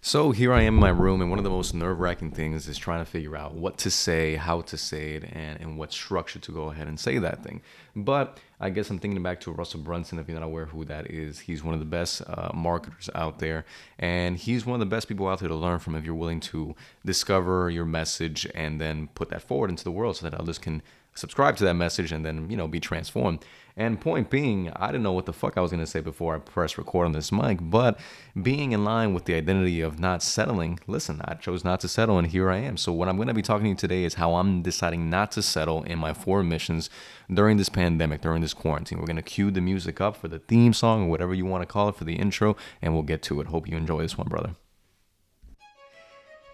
So here I am in my room, and one of the most nerve wracking things is trying to figure out what to say, how to say it, and, and what structure to go ahead and say that thing. But I guess I'm thinking back to Russell Brunson, if you're not aware who that is. He's one of the best uh, marketers out there, and he's one of the best people out there to learn from if you're willing to discover your message and then put that forward into the world so that others can subscribe to that message and then you know be transformed and point being i didn't know what the fuck i was going to say before i pressed record on this mic but being in line with the identity of not settling listen i chose not to settle and here i am. So what i'm going to be talking to you today is how i'm deciding not to settle in my four missions during this pandemic during this quarantine. We're going to cue the music up for the theme song or whatever you want to call it for the intro and we'll get to it. Hope you enjoy this one brother.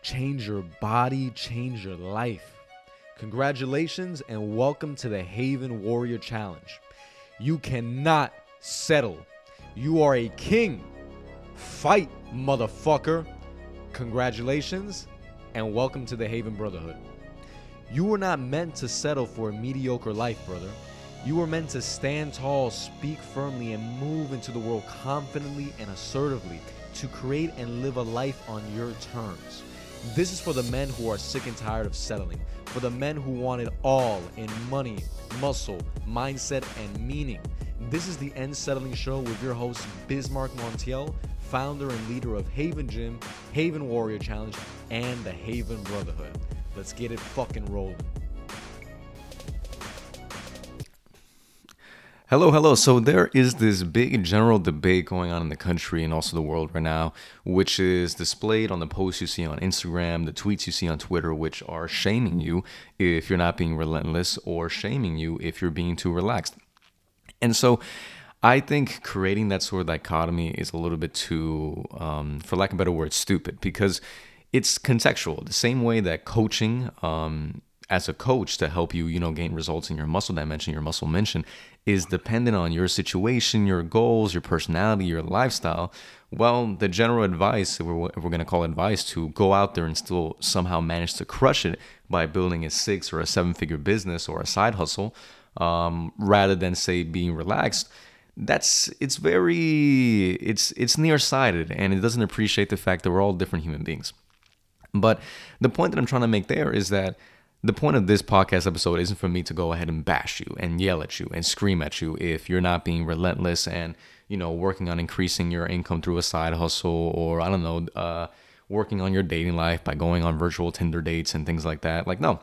Change your body change your life. Congratulations and welcome to the Haven Warrior Challenge. You cannot settle. You are a king. Fight, motherfucker. Congratulations and welcome to the Haven Brotherhood. You were not meant to settle for a mediocre life, brother. You were meant to stand tall, speak firmly, and move into the world confidently and assertively to create and live a life on your terms. This is for the men who are sick and tired of settling, for the men who want it all in money, muscle, mindset, and meaning. This is the End Settling Show with your host, Bismarck Montiel, founder and leader of Haven Gym, Haven Warrior Challenge, and the Haven Brotherhood. Let's get it fucking rolling. Hello, hello. So there is this big general debate going on in the country and also the world right now, which is displayed on the posts you see on Instagram, the tweets you see on Twitter, which are shaming you if you're not being relentless or shaming you if you're being too relaxed. And so I think creating that sort of dichotomy is a little bit too, um, for lack of a better word, stupid because it's contextual. The same way that coaching, um, as a coach to help you, you know, gain results in your muscle dimension, your muscle mention, is dependent on your situation, your goals, your personality, your lifestyle. Well, the general advice, if we're, we're going to call advice, to go out there and still somehow manage to crush it by building a six or a seven figure business or a side hustle, um, rather than say being relaxed that's it's very it's it's nearsighted and it doesn't appreciate the fact that we're all different human beings but the point that i'm trying to make there is that the point of this podcast episode isn't for me to go ahead and bash you and yell at you and scream at you if you're not being relentless and you know working on increasing your income through a side hustle or I don't know uh, working on your dating life by going on virtual Tinder dates and things like that. Like no,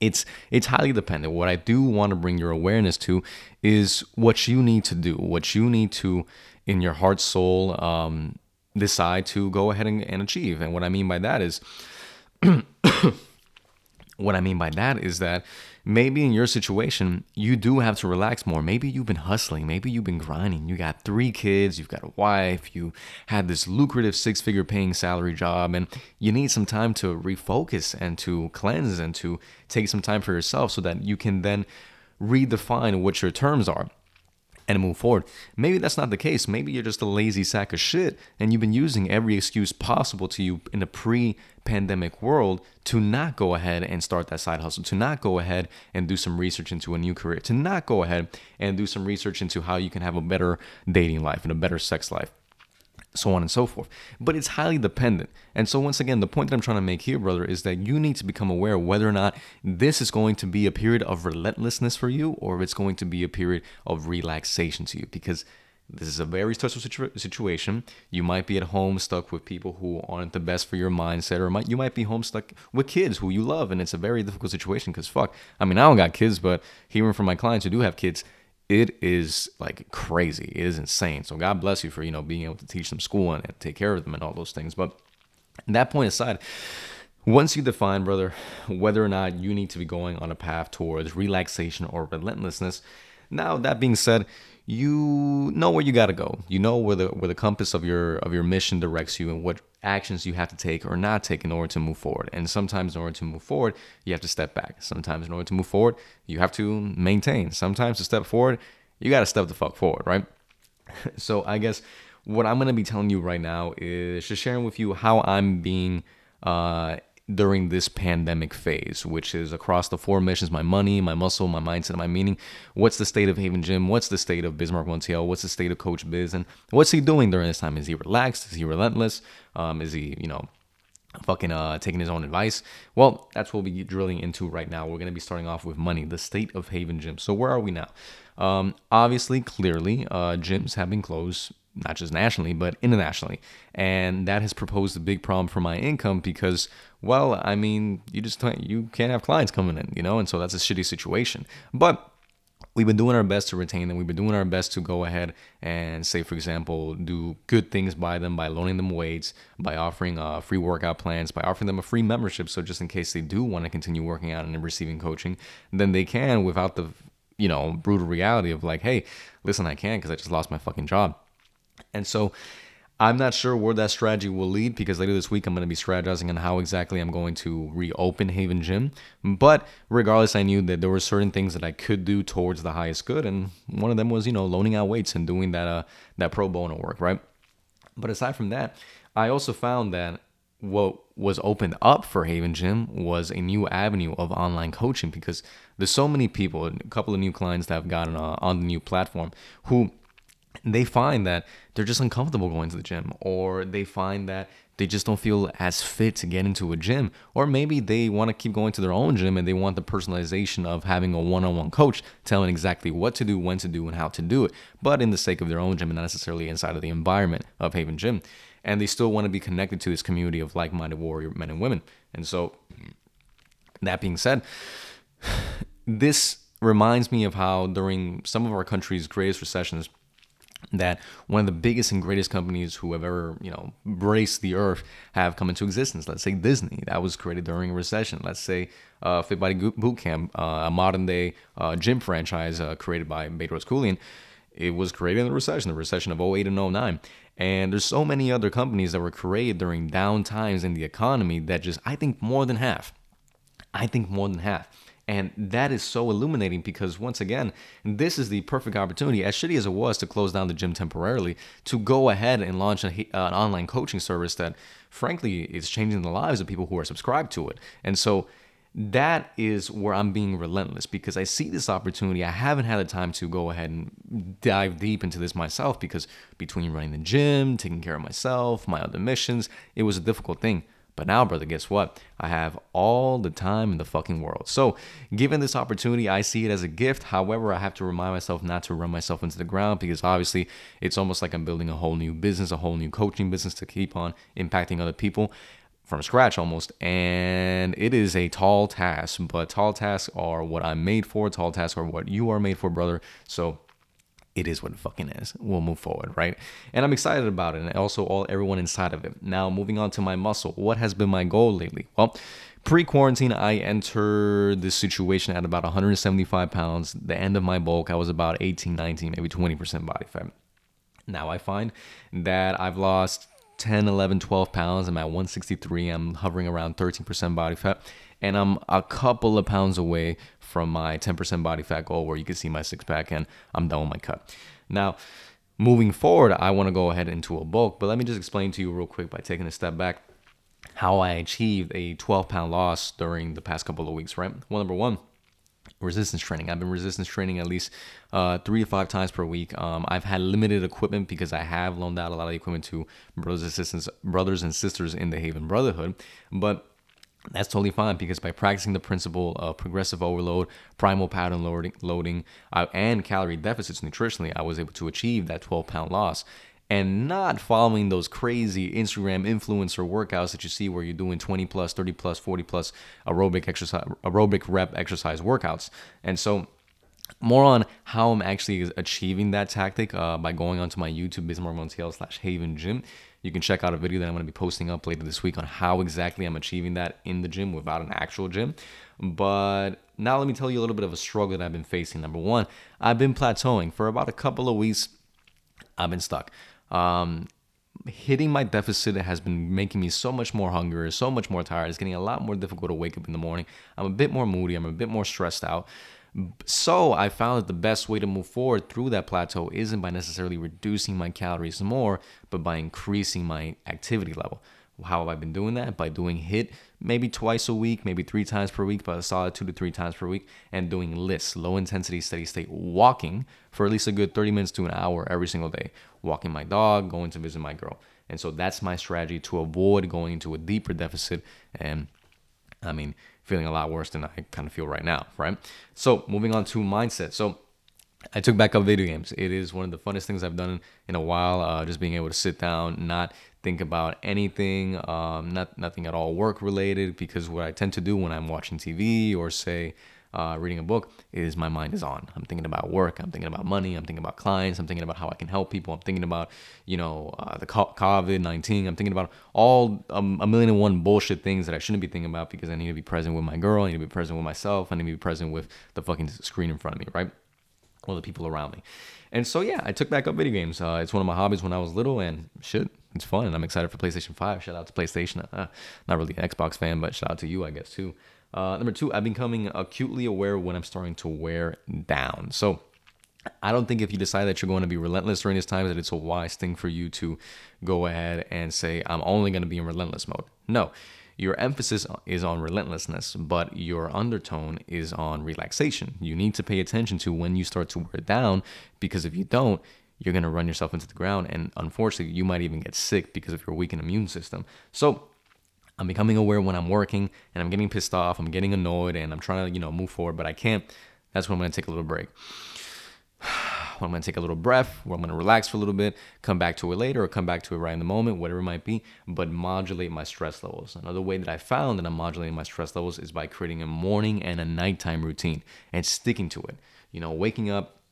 it's it's highly dependent. What I do want to bring your awareness to is what you need to do, what you need to in your heart soul um, decide to go ahead and, and achieve. And what I mean by that is. What I mean by that is that maybe in your situation, you do have to relax more. Maybe you've been hustling, maybe you've been grinding. You got three kids, you've got a wife, you had this lucrative six figure paying salary job, and you need some time to refocus and to cleanse and to take some time for yourself so that you can then redefine what your terms are and move forward. Maybe that's not the case. Maybe you're just a lazy sack of shit and you've been using every excuse possible to you in a pre pandemic world to not go ahead and start that side hustle, to not go ahead and do some research into a new career, to not go ahead and do some research into how you can have a better dating life and a better sex life so on and so forth. But it's highly dependent. And so, once again, the point that I'm trying to make here, brother, is that you need to become aware whether or not this is going to be a period of relentlessness for you or it's going to be a period of relaxation to you. Because this is a very stressful situ- situation. You might be at home stuck with people who aren't the best for your mindset, or might, you might be home stuck with kids who you love. And it's a very difficult situation because, fuck, I mean, I don't got kids, but hearing from my clients who do have kids, it is like crazy. It is insane. So God bless you for, you know, being able to teach them school and take care of them and all those things. But that point aside, once you define, brother, whether or not you need to be going on a path towards relaxation or relentlessness, now that being said, you know where you got to go. You know where the where the compass of your of your mission directs you and what actions you have to take or not take in order to move forward. And sometimes in order to move forward, you have to step back. Sometimes in order to move forward, you have to maintain. Sometimes to step forward, you got to step the fuck forward, right? so I guess what I'm going to be telling you right now is just sharing with you how I'm being uh during this pandemic phase, which is across the four missions my money, my muscle, my mindset, my meaning. What's the state of Haven Gym? What's the state of Bismarck Montiel? What's the state of Coach Biz? And what's he doing during this time? Is he relaxed? Is he relentless? Um, is he, you know, fucking uh, taking his own advice? Well, that's what we'll be drilling into right now. We're going to be starting off with money, the state of Haven Gym. So, where are we now? Um, obviously, clearly, uh, gyms have been closed not just nationally, but internationally. And that has proposed a big problem for my income because, well, I mean, you just you can't have clients coming in, you know, and so that's a shitty situation. But we've been doing our best to retain them. We've been doing our best to go ahead and say, for example, do good things by them by loaning them weights, by offering uh, free workout plans, by offering them a free membership. So just in case they do want to continue working out and receiving coaching, then they can without the you know brutal reality of like, hey, listen, I can't because I just lost my fucking job. And so I'm not sure where that strategy will lead because later this week I'm going to be strategizing on how exactly I'm going to reopen Haven Gym. But regardless, I knew that there were certain things that I could do towards the highest good, and one of them was you know loaning out weights and doing that uh that pro bono work, right? But aside from that, I also found that what was opened up for Haven Gym was a new avenue of online coaching because there's so many people, a couple of new clients that have gotten uh, on the new platform who they find that they're just uncomfortable going to the gym or they find that they just don't feel as fit to get into a gym or maybe they want to keep going to their own gym and they want the personalization of having a one-on-one coach telling exactly what to do when to do and how to do it but in the sake of their own gym and not necessarily inside of the environment of haven gym. And they still want to be connected to this community of like-minded warrior men and women. And so that being said this reminds me of how during some of our country's greatest recessions that one of the biggest and greatest companies who have ever, you know, braced the earth have come into existence. Let's say Disney, that was created during a recession. Let's say uh, Fit Body Boot Camp, uh, a modern day uh, gym franchise uh, created by Bedros Keuilian. It was created in the recession, the recession of 08 and 09. And there's so many other companies that were created during down times in the economy that just, I think more than half, I think more than half and that is so illuminating because, once again, this is the perfect opportunity, as shitty as it was to close down the gym temporarily, to go ahead and launch a, uh, an online coaching service that, frankly, is changing the lives of people who are subscribed to it. And so, that is where I'm being relentless because I see this opportunity. I haven't had the time to go ahead and dive deep into this myself because between running the gym, taking care of myself, my other missions, it was a difficult thing. But now, brother, guess what? I have all the time in the fucking world. So, given this opportunity, I see it as a gift. However, I have to remind myself not to run myself into the ground because obviously it's almost like I'm building a whole new business, a whole new coaching business to keep on impacting other people from scratch almost. And it is a tall task, but tall tasks are what I'm made for. Tall tasks are what you are made for, brother. So, it is what it fucking is. We'll move forward, right? And I'm excited about it, and also all everyone inside of it. Now, moving on to my muscle. What has been my goal lately? Well, pre-quarantine, I entered this situation at about 175 pounds. The end of my bulk, I was about 18, 19, maybe 20% body fat. Now I find that I've lost 10, 11, 12 pounds. I'm at 163. I'm hovering around 13% body fat. And I'm a couple of pounds away from my 10% body fat goal where you can see my six pack and I'm done with my cut. Now, moving forward, I want to go ahead into a bulk, but let me just explain to you real quick by taking a step back how I achieved a 12 pound loss during the past couple of weeks, right? Well, number one, resistance training. I've been resistance training at least uh, three to five times per week. Um, I've had limited equipment because I have loaned out a lot of equipment to brothers and sisters, brothers and sisters in the Haven Brotherhood. But that's totally fine because by practicing the principle of progressive overload, primal pattern loading, loading uh, and calorie deficits nutritionally, I was able to achieve that 12 pound loss and not following those crazy Instagram influencer workouts that you see where you're doing 20 plus, 30 plus, 40 plus aerobic exercise, aerobic rep exercise workouts. And so more on how I'm actually achieving that tactic uh, by going onto my YouTube, Bismarck Montiel slash Haven Gym. You can check out a video that I'm going to be posting up later this week on how exactly I'm achieving that in the gym without an actual gym. But now let me tell you a little bit of a struggle that I've been facing. Number one, I've been plateauing for about a couple of weeks. I've been stuck. Um, hitting my deficit has been making me so much more hungry, so much more tired. It's getting a lot more difficult to wake up in the morning. I'm a bit more moody. I'm a bit more stressed out. So I found that the best way to move forward through that plateau isn't by necessarily reducing my calories more, but by increasing my activity level. how have I been doing that? By doing HIIT maybe twice a week, maybe three times per week, but a solid two to three times per week, and doing LISS, low intensity steady state walking for at least a good 30 minutes to an hour every single day. Walking my dog, going to visit my girl. And so that's my strategy to avoid going into a deeper deficit and I mean, feeling a lot worse than I kind of feel right now, right? So moving on to mindset. So I took back up video games. It is one of the funnest things I've done in a while. Uh, just being able to sit down, not think about anything, um, not nothing at all work related. Because what I tend to do when I'm watching TV or say uh, reading a book is my mind is on. I'm thinking about work. I'm thinking about money. I'm thinking about clients. I'm thinking about how I can help people. I'm thinking about you know uh, the COVID nineteen. I'm thinking about all um, a million and one bullshit things that I shouldn't be thinking about because I need to be present with my girl. I need to be present with myself. I need to be present with the fucking screen in front of me, right? Or the people around me. And so yeah, I took back up video games. Uh, it's one of my hobbies when I was little, and shit, it's fun. And I'm excited for PlayStation Five. Shout out to PlayStation. Uh, not really an Xbox fan, but shout out to you, I guess too. Uh, number two, I'm becoming acutely aware when I'm starting to wear down. So I don't think if you decide that you're going to be relentless during this time, that it's a wise thing for you to go ahead and say, I'm only going to be in relentless mode. No, your emphasis is on relentlessness, but your undertone is on relaxation. You need to pay attention to when you start to wear down, because if you don't, you're going to run yourself into the ground. And unfortunately, you might even get sick because of your weakened immune system. So I'm becoming aware when I'm working and I'm getting pissed off, I'm getting annoyed, and I'm trying to, you know, move forward, but I can't. That's when I'm gonna take a little break. when I'm gonna take a little breath, where I'm gonna relax for a little bit, come back to it later, or come back to it right in the moment, whatever it might be, but modulate my stress levels. Another way that I found that I'm modulating my stress levels is by creating a morning and a nighttime routine and sticking to it. You know, waking up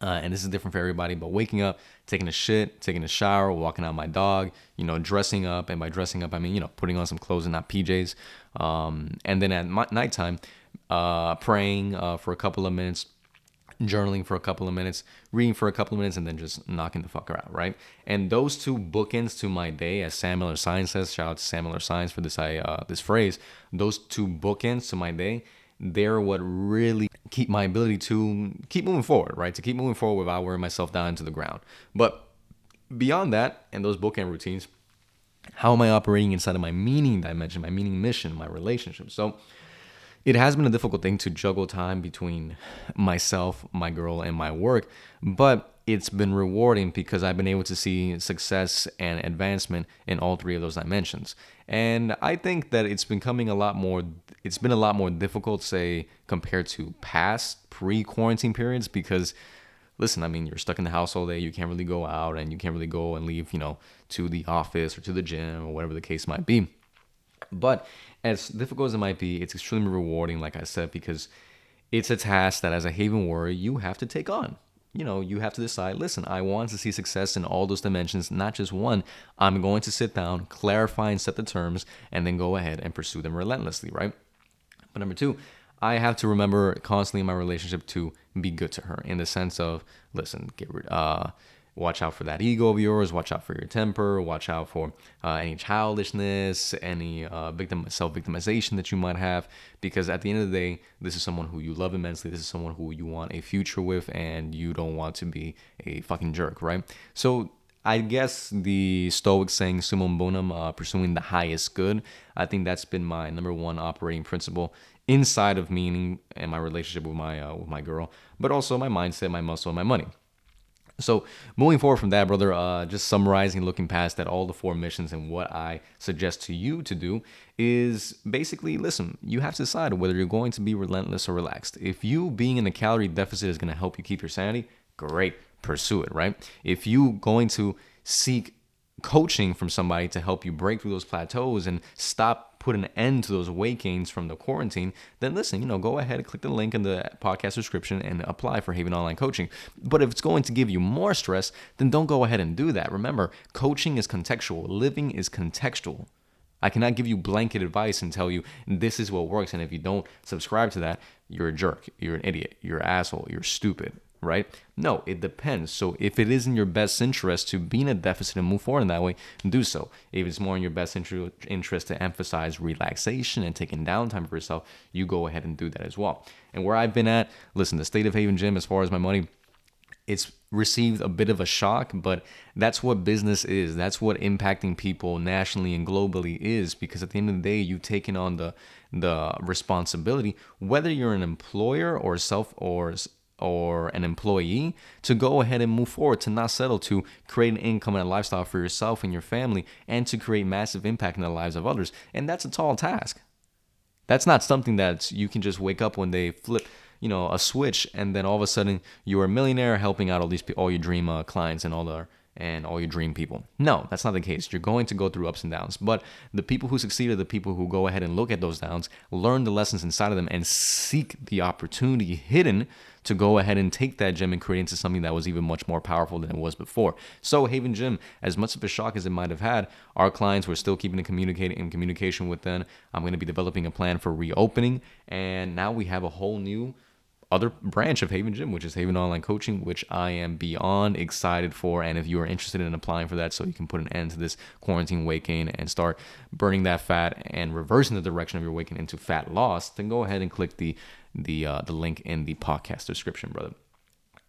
uh, and this is different for everybody, but waking up, taking a shit, taking a shower, walking out my dog, you know, dressing up. And by dressing up, I mean, you know, putting on some clothes and not PJs. Um, and then at my, nighttime, uh, praying uh, for a couple of minutes, journaling for a couple of minutes, reading for a couple of minutes, and then just knocking the fucker out, right? And those two bookends to my day, as Sam Miller Science says, shout out to Sam Miller Science for this, uh, this phrase, those two bookends to my day they're what really keep my ability to keep moving forward, right? To keep moving forward without wearing myself down into the ground. But beyond that, and those bookend routines, how am I operating inside of my meaning dimension, my meaning mission, my relationship? So it has been a difficult thing to juggle time between myself, my girl, and my work, but it's been rewarding because I've been able to see success and advancement in all three of those dimensions. And I think that it's becoming a lot more it's been a lot more difficult say compared to past pre-quarantine periods because listen, I mean, you're stuck in the house all day, you can't really go out and you can't really go and leave, you know, to the office or to the gym or whatever the case might be. But as difficult as it might be, it's extremely rewarding like I said because it's a task that as a Haven warrior you have to take on you know, you have to decide listen, I want to see success in all those dimensions, not just one. I'm going to sit down, clarify, and set the terms, and then go ahead and pursue them relentlessly, right? But number two, I have to remember constantly in my relationship to be good to her in the sense of, listen, get rid, uh, watch out for that ego of yours watch out for your temper watch out for uh, any childishness any uh, victim self-victimization that you might have. Because at the end of the day this is someone who you love immensely. This is someone who you want a future with and you don't want to be a fucking jerk right? So I guess the Stoic saying "summum bonum," uh, pursuing the highest good. I think that's been my number one operating principle inside of meaning and my relationship with my uh, with my girl, but also my mindset, my muscle, and my money. So moving forward from that, brother, uh, just summarizing, looking past that, all the four missions and what I suggest to you to do is basically listen. You have to decide whether you're going to be relentless or relaxed. If you being in a calorie deficit is going to help you keep your sanity, great, pursue it. Right? If you going to seek coaching from somebody to help you break through those plateaus and stop put an end to those weight gains from the quarantine, then listen, you know, go ahead and click the link in the podcast description and apply for Haven Online Coaching. But if it's going to give you more stress, then don't go ahead and do that. Remember, coaching is contextual, living is contextual. I cannot give you blanket advice and tell you this is what works. And if you don't subscribe to that, you're a jerk, you're an idiot, you're an asshole, you're stupid right? No, it depends. So if it is in your best interest to be in a deficit and move forward in that way, do so. If it's more in your best interest to emphasize relaxation and taking downtime for yourself, you go ahead and do that as well. And where I've been at, listen, the State of Haven Gym, as far as my money, it's received a bit of a shock, but that's what business is. That's what impacting people nationally and globally is because at the end of the day, you've taken on the the responsibility whether you're an employer or self or or an employee to go ahead and move forward to not settle to create an income and a lifestyle for yourself and your family and to create massive impact in the lives of others. And that's a tall task. That's not something that you can just wake up one day flip you know a switch and then all of a sudden you're a millionaire helping out all these all your dream uh, clients and all the and all your dream people. No, that's not the case. You're going to go through ups and downs. But the people who succeed are the people who go ahead and look at those downs, learn the lessons inside of them, and seek the opportunity hidden to go ahead and take that gem and create into something that was even much more powerful than it was before. So Haven Gym, as much of a shock as it might have had, our clients were still keeping in communicating in communication with them. I'm going to be developing a plan for reopening, and now we have a whole new other branch of Haven Gym, which is Haven Online Coaching, which I am beyond excited for. And if you are interested in applying for that, so you can put an end to this quarantine weight gain and start burning that fat and reversing the direction of your weight gain into fat loss, then go ahead and click the the uh, the link in the podcast description, brother.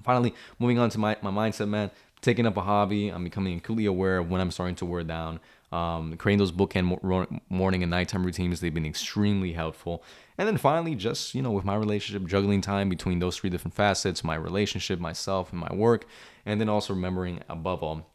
Finally, moving on to my, my mindset, man. Taking up a hobby, I'm becoming acutely aware of when I'm starting to wear down. Um, creating those bookend morning and nighttime routines, they've been extremely helpful. And then finally, just, you know, with my relationship, juggling time between those three different facets my relationship, myself, and my work. And then also remembering, above all,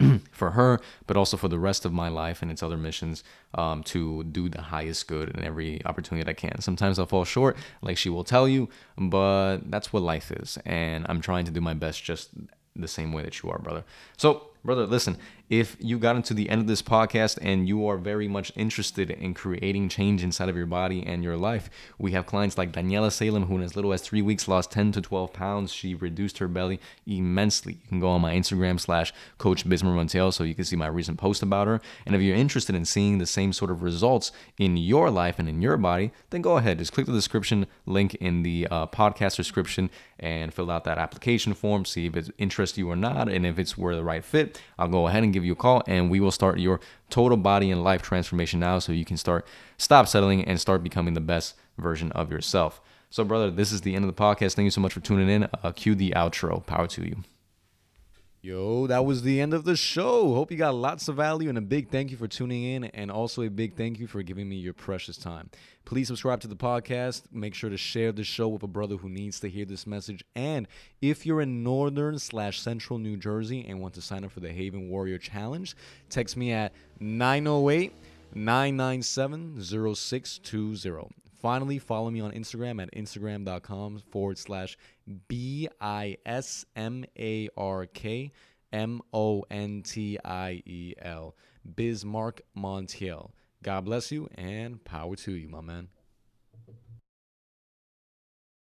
for her, but also for the rest of my life and its other missions um, to do the highest good in every opportunity that I can. Sometimes I'll fall short, like she will tell you, but that's what life is. And I'm trying to do my best just the same way that you are, brother. So, brother, listen, if you got into the end of this podcast and you are very much interested in creating change inside of your body and your life, we have clients like Daniela Salem, who in as little as three weeks lost 10 to 12 pounds. She reduced her belly immensely. You can go on my Instagram slash Coach Bismarck so you can see my recent post about her. And if you're interested in seeing the same sort of results in your life and in your body, then go ahead. Just click the description link in the uh, podcast description and fill out that application form. See if it interests you or not. And if it's where the right fit, I'll go ahead and give you a call and we will start your total body and life transformation now so you can start stop settling and start becoming the best version of yourself. So, brother, this is the end of the podcast. Thank you so much for tuning in. Uh, cue the outro. Power to you. Yo, that was the end of the show. Hope you got lots of value and a big thank you for tuning in and also a big thank you for giving me your precious time. Please subscribe to the podcast. Make sure to share the show with a brother who needs to hear this message. And if you're in northern slash central New Jersey and want to sign up for the Haven Warrior Challenge, text me at 908 997 0620. Finally, follow me on Instagram at instagram.com forward slash B I S M A R K M O N T I E L. Bismarck Montiel. God bless you and power to you, my man.